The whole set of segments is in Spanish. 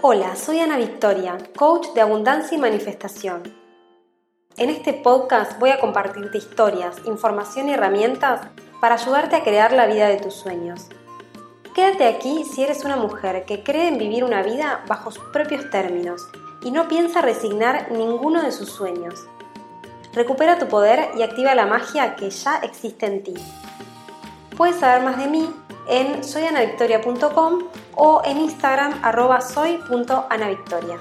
Hola, soy Ana Victoria, coach de abundancia y manifestación. En este podcast voy a compartirte historias, información y herramientas para ayudarte a crear la vida de tus sueños. Quédate aquí si eres una mujer que cree en vivir una vida bajo sus propios términos y no piensa resignar ninguno de sus sueños. Recupera tu poder y activa la magia que ya existe en ti. Puedes saber más de mí en soyanavictoria.com o en Instagram arroba soy.anavictoria.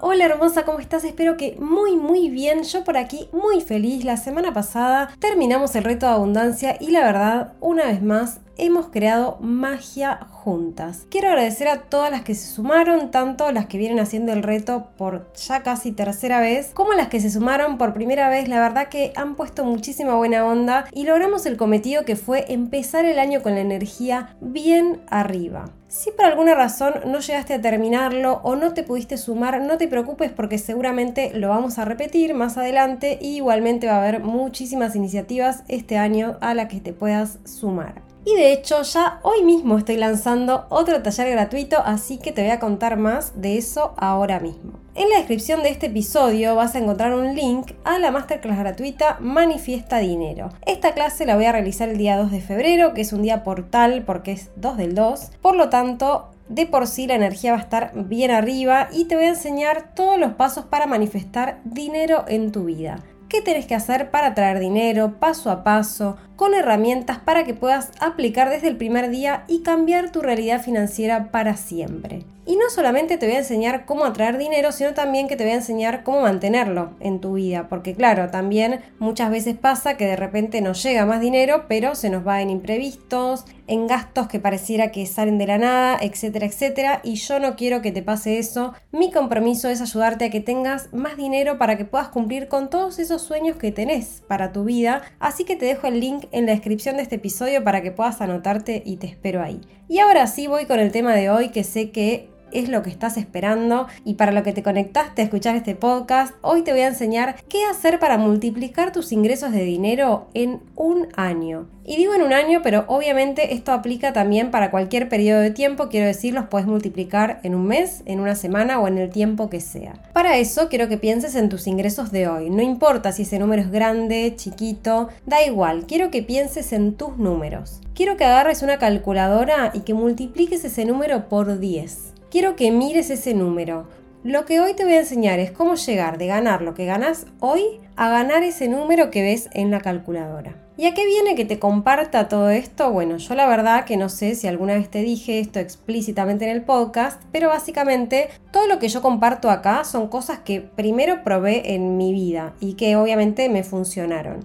Hola hermosa, ¿cómo estás? Espero que muy muy bien. Yo por aquí muy feliz. La semana pasada terminamos el reto de abundancia y la verdad, una vez más, hemos creado magia juntas. Quiero agradecer a todas las que se sumaron, tanto las que vienen haciendo el reto por ya casi tercera vez, como las que se sumaron por primera vez. La verdad que han puesto muchísima buena onda y logramos el cometido que fue empezar el año con la energía bien arriba. Si por alguna razón no llegaste a terminarlo o no te pudiste sumar, no te preocupes porque seguramente lo vamos a repetir más adelante y igualmente va a haber muchísimas iniciativas este año a las que te puedas sumar. Y de hecho ya hoy mismo estoy lanzando otro taller gratuito, así que te voy a contar más de eso ahora mismo. En la descripción de este episodio vas a encontrar un link a la masterclass gratuita Manifiesta Dinero. Esta clase la voy a realizar el día 2 de febrero, que es un día portal porque es 2 del 2. Por lo tanto, de por sí la energía va a estar bien arriba y te voy a enseñar todos los pasos para manifestar dinero en tu vida qué tenés que hacer para traer dinero paso a paso, con herramientas para que puedas aplicar desde el primer día y cambiar tu realidad financiera para siempre. Y no solamente te voy a enseñar cómo atraer dinero, sino también que te voy a enseñar cómo mantenerlo en tu vida. Porque claro, también muchas veces pasa que de repente nos llega más dinero, pero se nos va en imprevistos, en gastos que pareciera que salen de la nada, etcétera, etcétera. Y yo no quiero que te pase eso. Mi compromiso es ayudarte a que tengas más dinero para que puedas cumplir con todos esos sueños que tenés para tu vida. Así que te dejo el link en la descripción de este episodio para que puedas anotarte y te espero ahí. Y ahora sí voy con el tema de hoy que sé que es lo que estás esperando y para lo que te conectaste a escuchar este podcast, hoy te voy a enseñar qué hacer para multiplicar tus ingresos de dinero en un año. Y digo en un año, pero obviamente esto aplica también para cualquier periodo de tiempo, quiero decir, los puedes multiplicar en un mes, en una semana o en el tiempo que sea. Para eso quiero que pienses en tus ingresos de hoy, no importa si ese número es grande, chiquito, da igual, quiero que pienses en tus números. Quiero que agarres una calculadora y que multipliques ese número por 10 quiero que mires ese número. Lo que hoy te voy a enseñar es cómo llegar de ganar lo que ganas hoy a ganar ese número que ves en la calculadora. ¿Y a qué viene que te comparta todo esto? Bueno, yo la verdad que no sé si alguna vez te dije esto explícitamente en el podcast, pero básicamente todo lo que yo comparto acá son cosas que primero probé en mi vida y que obviamente me funcionaron.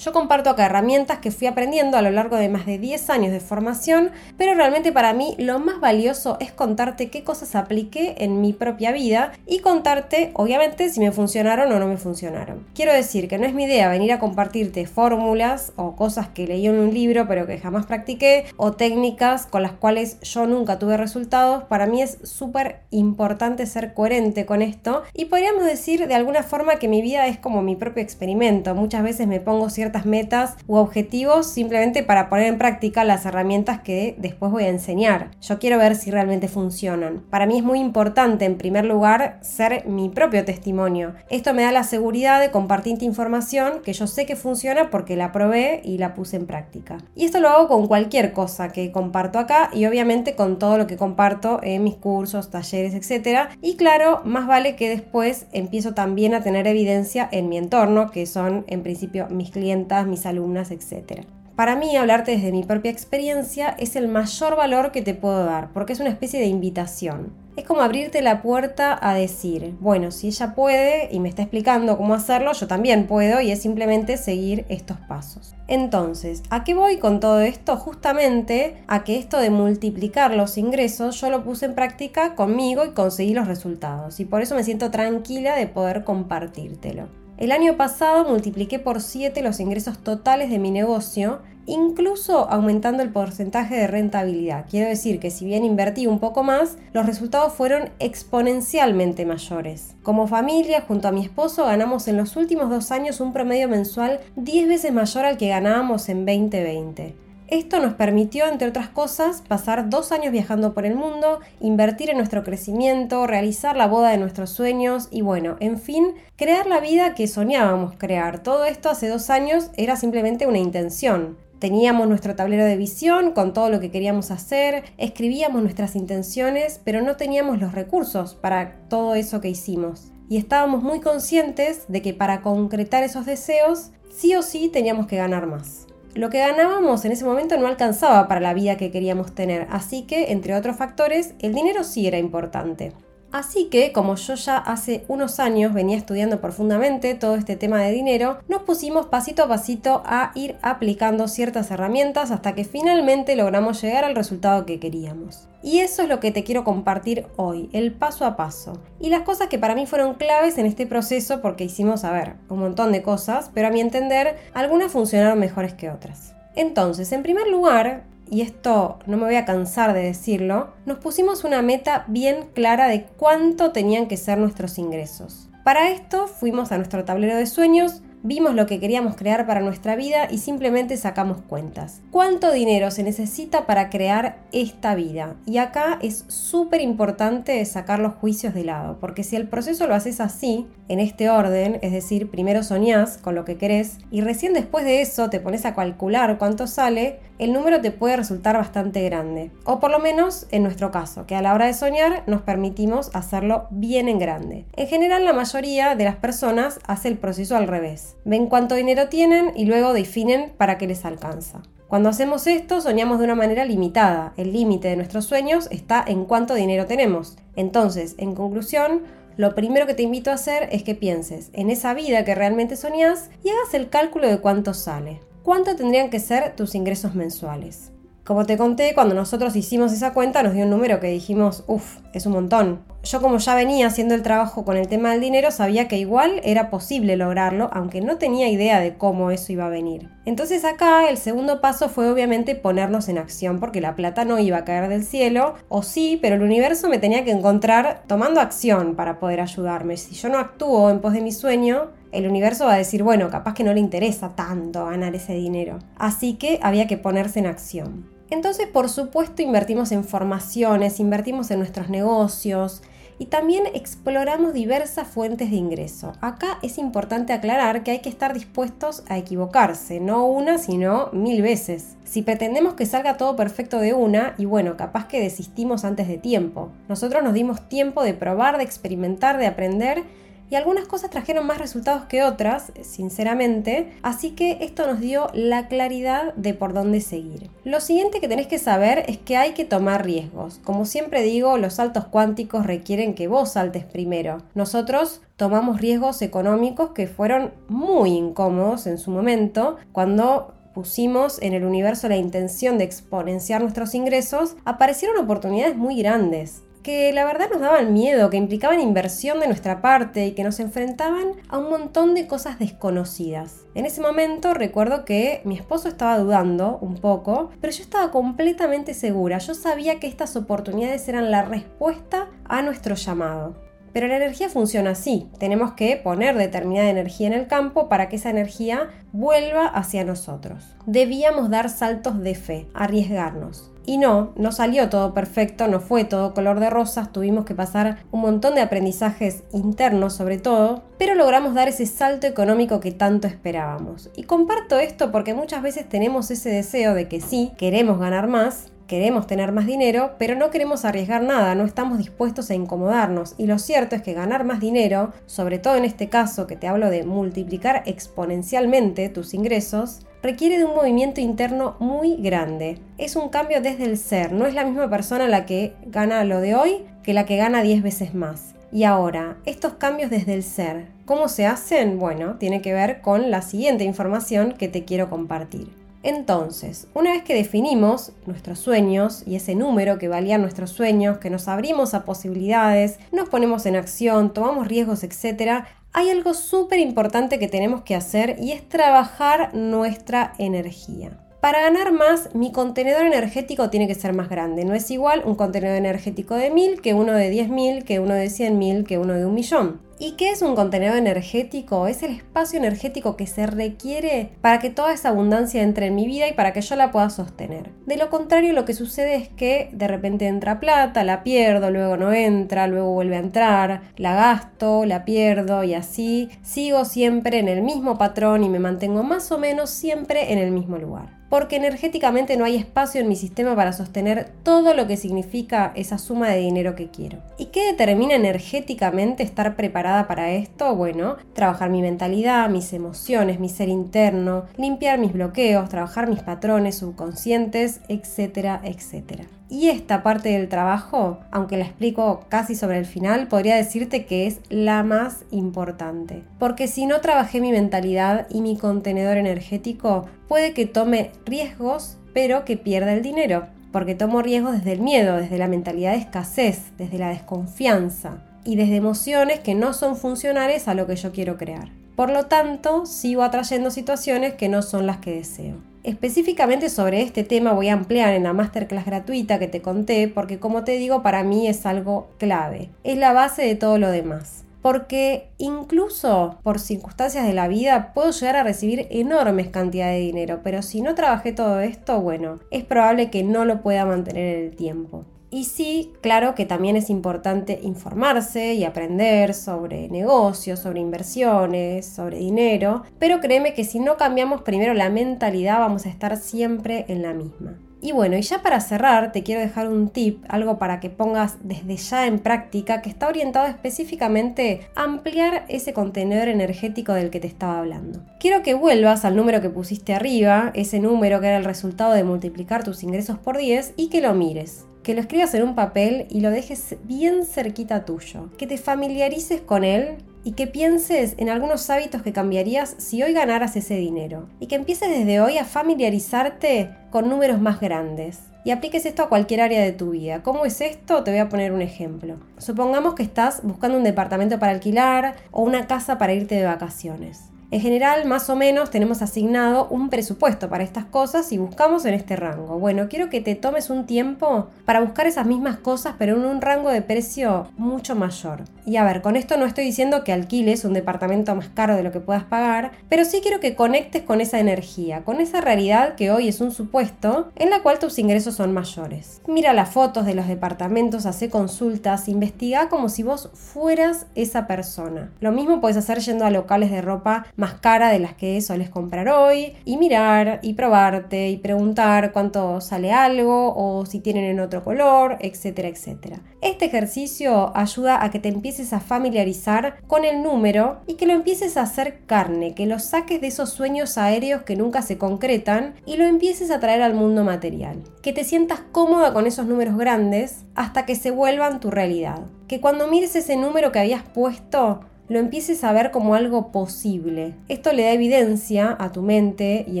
Yo comparto acá herramientas que fui aprendiendo a lo largo de más de 10 años de formación, pero realmente para mí lo más valioso es contarte qué cosas apliqué en mi propia vida y contarte, obviamente, si me funcionaron o no me funcionaron. Quiero decir que no es mi idea venir a compartirte fórmulas o cosas que leí en un libro pero que jamás practiqué o técnicas con las cuales yo nunca tuve resultados. Para mí es súper importante ser coherente con esto y podríamos decir de alguna forma que mi vida es como mi propio experimento. Muchas veces me pongo ciertas metas u objetivos simplemente para poner en práctica las herramientas que después voy a enseñar. Yo quiero ver si realmente funcionan. Para mí es muy importante, en primer lugar, ser mi propio testimonio. Esto me da la seguridad de compartirte información que yo sé que funciona porque la probé y la puse en práctica. Y esto lo hago con cualquier cosa que comparto acá y obviamente con todo lo que comparto en mis cursos, talleres, etc. Y claro, más vale que después empiezo también a tener evidencia en mi entorno, que son en principio mis clientes mis alumnas, etc. Para mí, hablarte desde mi propia experiencia es el mayor valor que te puedo dar, porque es una especie de invitación. Es como abrirte la puerta a decir, bueno, si ella puede y me está explicando cómo hacerlo, yo también puedo y es simplemente seguir estos pasos. Entonces, ¿a qué voy con todo esto? Justamente a que esto de multiplicar los ingresos yo lo puse en práctica conmigo y conseguí los resultados. Y por eso me siento tranquila de poder compartírtelo. El año pasado multipliqué por 7 los ingresos totales de mi negocio, incluso aumentando el porcentaje de rentabilidad. Quiero decir que si bien invertí un poco más, los resultados fueron exponencialmente mayores. Como familia, junto a mi esposo, ganamos en los últimos dos años un promedio mensual 10 veces mayor al que ganábamos en 2020. Esto nos permitió, entre otras cosas, pasar dos años viajando por el mundo, invertir en nuestro crecimiento, realizar la boda de nuestros sueños y bueno, en fin, crear la vida que soñábamos crear. Todo esto hace dos años era simplemente una intención. Teníamos nuestro tablero de visión con todo lo que queríamos hacer, escribíamos nuestras intenciones, pero no teníamos los recursos para todo eso que hicimos. Y estábamos muy conscientes de que para concretar esos deseos, sí o sí teníamos que ganar más. Lo que ganábamos en ese momento no alcanzaba para la vida que queríamos tener, así que, entre otros factores, el dinero sí era importante. Así que, como yo ya hace unos años venía estudiando profundamente todo este tema de dinero, nos pusimos pasito a pasito a ir aplicando ciertas herramientas hasta que finalmente logramos llegar al resultado que queríamos. Y eso es lo que te quiero compartir hoy, el paso a paso. Y las cosas que para mí fueron claves en este proceso porque hicimos, a ver, un montón de cosas, pero a mi entender, algunas funcionaron mejores que otras. Entonces, en primer lugar, y esto no me voy a cansar de decirlo, nos pusimos una meta bien clara de cuánto tenían que ser nuestros ingresos. Para esto fuimos a nuestro tablero de sueños, vimos lo que queríamos crear para nuestra vida y simplemente sacamos cuentas. ¿Cuánto dinero se necesita para crear esta vida? Y acá es súper importante sacar los juicios de lado, porque si el proceso lo haces así, en este orden, es decir, primero soñás con lo que querés y recién después de eso te pones a calcular cuánto sale, el número te puede resultar bastante grande. O por lo menos en nuestro caso, que a la hora de soñar nos permitimos hacerlo bien en grande. En general la mayoría de las personas hace el proceso al revés. Ven cuánto dinero tienen y luego definen para qué les alcanza. Cuando hacemos esto, soñamos de una manera limitada. El límite de nuestros sueños está en cuánto dinero tenemos. Entonces, en conclusión, lo primero que te invito a hacer es que pienses en esa vida que realmente soñás y hagas el cálculo de cuánto sale. ¿Cuánto tendrían que ser tus ingresos mensuales? Como te conté, cuando nosotros hicimos esa cuenta nos dio un número que dijimos, uff, es un montón. Yo como ya venía haciendo el trabajo con el tema del dinero, sabía que igual era posible lograrlo, aunque no tenía idea de cómo eso iba a venir. Entonces acá el segundo paso fue obviamente ponernos en acción, porque la plata no iba a caer del cielo, o sí, pero el universo me tenía que encontrar tomando acción para poder ayudarme. Si yo no actúo en pos de mi sueño, el universo va a decir, bueno, capaz que no le interesa tanto ganar ese dinero. Así que había que ponerse en acción. Entonces, por supuesto, invertimos en formaciones, invertimos en nuestros negocios y también exploramos diversas fuentes de ingreso. Acá es importante aclarar que hay que estar dispuestos a equivocarse, no una, sino mil veces. Si pretendemos que salga todo perfecto de una, y bueno, capaz que desistimos antes de tiempo. Nosotros nos dimos tiempo de probar, de experimentar, de aprender y algunas cosas trajeron más resultados que otras, sinceramente, así que esto nos dio la claridad de por dónde seguir. Lo siguiente que tenés que saber es que hay que tomar riesgos. Como siempre digo, los saltos cuánticos requieren que vos saltes primero. Nosotros tomamos riesgos económicos que fueron muy incómodos en su momento cuando pusimos en el universo la intención de exponenciar nuestros ingresos, aparecieron oportunidades muy grandes que la verdad nos daban miedo, que implicaban inversión de nuestra parte y que nos enfrentaban a un montón de cosas desconocidas. En ese momento recuerdo que mi esposo estaba dudando un poco, pero yo estaba completamente segura, yo sabía que estas oportunidades eran la respuesta a nuestro llamado. Pero la energía funciona así, tenemos que poner determinada energía en el campo para que esa energía vuelva hacia nosotros. Debíamos dar saltos de fe, arriesgarnos. Y no, no salió todo perfecto, no fue todo color de rosas, tuvimos que pasar un montón de aprendizajes internos sobre todo, pero logramos dar ese salto económico que tanto esperábamos. Y comparto esto porque muchas veces tenemos ese deseo de que sí, queremos ganar más, queremos tener más dinero, pero no queremos arriesgar nada, no estamos dispuestos a incomodarnos. Y lo cierto es que ganar más dinero, sobre todo en este caso que te hablo de multiplicar exponencialmente tus ingresos, requiere de un movimiento interno muy grande. Es un cambio desde el ser, no es la misma persona la que gana lo de hoy que la que gana 10 veces más. Y ahora, estos cambios desde el ser, ¿cómo se hacen? Bueno, tiene que ver con la siguiente información que te quiero compartir. Entonces, una vez que definimos nuestros sueños y ese número que valían nuestros sueños, que nos abrimos a posibilidades, nos ponemos en acción, tomamos riesgos, etc., hay algo súper importante que tenemos que hacer y es trabajar nuestra energía. Para ganar más, mi contenedor energético tiene que ser más grande. No es igual un contenedor energético de 1000 que uno de 10.000, que uno de 100.000, que uno de un millón. ¿Y qué es un contenedor energético? Es el espacio energético que se requiere para que toda esa abundancia entre en mi vida y para que yo la pueda sostener. De lo contrario, lo que sucede es que de repente entra plata, la pierdo, luego no entra, luego vuelve a entrar, la gasto, la pierdo y así sigo siempre en el mismo patrón y me mantengo más o menos siempre en el mismo lugar porque energéticamente no hay espacio en mi sistema para sostener todo lo que significa esa suma de dinero que quiero. ¿Y qué determina energéticamente estar preparada para esto? Bueno, trabajar mi mentalidad, mis emociones, mi ser interno, limpiar mis bloqueos, trabajar mis patrones subconscientes, etcétera, etcétera. Y esta parte del trabajo, aunque la explico casi sobre el final, podría decirte que es la más importante. Porque si no trabajé mi mentalidad y mi contenedor energético, puede que tome riesgos, pero que pierda el dinero. Porque tomo riesgos desde el miedo, desde la mentalidad de escasez, desde la desconfianza y desde emociones que no son funcionales a lo que yo quiero crear. Por lo tanto, sigo atrayendo situaciones que no son las que deseo. Específicamente sobre este tema voy a ampliar en la masterclass gratuita que te conté porque como te digo para mí es algo clave. Es la base de todo lo demás. Porque incluso por circunstancias de la vida puedo llegar a recibir enormes cantidades de dinero, pero si no trabajé todo esto, bueno, es probable que no lo pueda mantener en el tiempo. Y sí, claro que también es importante informarse y aprender sobre negocios, sobre inversiones, sobre dinero, pero créeme que si no cambiamos primero la mentalidad vamos a estar siempre en la misma. Y bueno, y ya para cerrar, te quiero dejar un tip, algo para que pongas desde ya en práctica, que está orientado específicamente a ampliar ese contenedor energético del que te estaba hablando. Quiero que vuelvas al número que pusiste arriba, ese número que era el resultado de multiplicar tus ingresos por 10, y que lo mires que lo escribas en un papel y lo dejes bien cerquita tuyo, que te familiarices con él y que pienses en algunos hábitos que cambiarías si hoy ganaras ese dinero y que empieces desde hoy a familiarizarte con números más grandes y apliques esto a cualquier área de tu vida. ¿Cómo es esto? Te voy a poner un ejemplo. Supongamos que estás buscando un departamento para alquilar o una casa para irte de vacaciones. En general, más o menos, tenemos asignado un presupuesto para estas cosas y buscamos en este rango. Bueno, quiero que te tomes un tiempo para buscar esas mismas cosas, pero en un rango de precio mucho mayor. Y a ver, con esto no estoy diciendo que alquiles un departamento más caro de lo que puedas pagar, pero sí quiero que conectes con esa energía, con esa realidad que hoy es un supuesto en la cual tus ingresos son mayores. Mira las fotos de los departamentos, hace consultas, investiga como si vos fueras esa persona. Lo mismo puedes hacer yendo a locales de ropa más cara de las que soles comprar hoy y mirar y probarte y preguntar cuánto sale algo o si tienen en otro color, etcétera, etcétera. Este ejercicio ayuda a que te empieces a familiarizar con el número y que lo empieces a hacer carne, que lo saques de esos sueños aéreos que nunca se concretan y lo empieces a traer al mundo material. Que te sientas cómoda con esos números grandes hasta que se vuelvan tu realidad. Que cuando mires ese número que habías puesto, lo empieces a ver como algo posible. Esto le da evidencia a tu mente y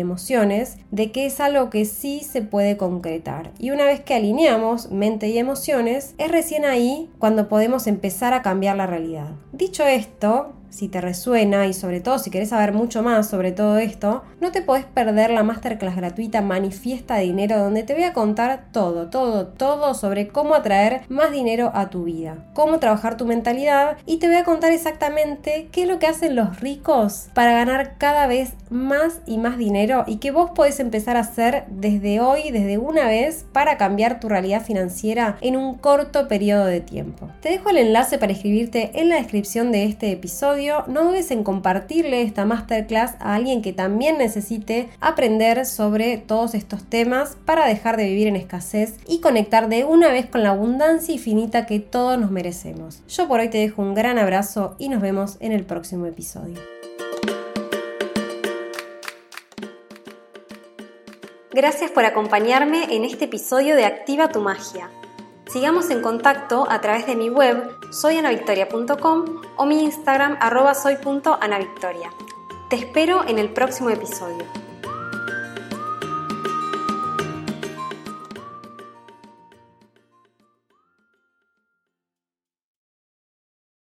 emociones de que es algo que sí se puede concretar. Y una vez que alineamos mente y emociones, es recién ahí cuando podemos empezar a cambiar la realidad. Dicho esto, si te resuena y sobre todo si querés saber mucho más sobre todo esto, no te podés perder la masterclass gratuita Manifiesta Dinero donde te voy a contar todo, todo, todo sobre cómo atraer más dinero a tu vida, cómo trabajar tu mentalidad y te voy a contar exactamente qué es lo que hacen los ricos para ganar cada vez más y más dinero y que vos podés empezar a hacer desde hoy, desde una vez, para cambiar tu realidad financiera en un corto periodo de tiempo. Te dejo el enlace para escribirte en la descripción de este no dudes en compartirle esta masterclass a alguien que también necesite aprender sobre todos estos temas para dejar de vivir en escasez y conectar de una vez con la abundancia infinita que todos nos merecemos. Yo por hoy te dejo un gran abrazo y nos vemos en el próximo episodio. Gracias por acompañarme en este episodio de Activa tu Magia. Sigamos en contacto a través de mi web soyanavictoria.com o mi Instagram arroba soy.anavictoria. Te espero en el próximo episodio.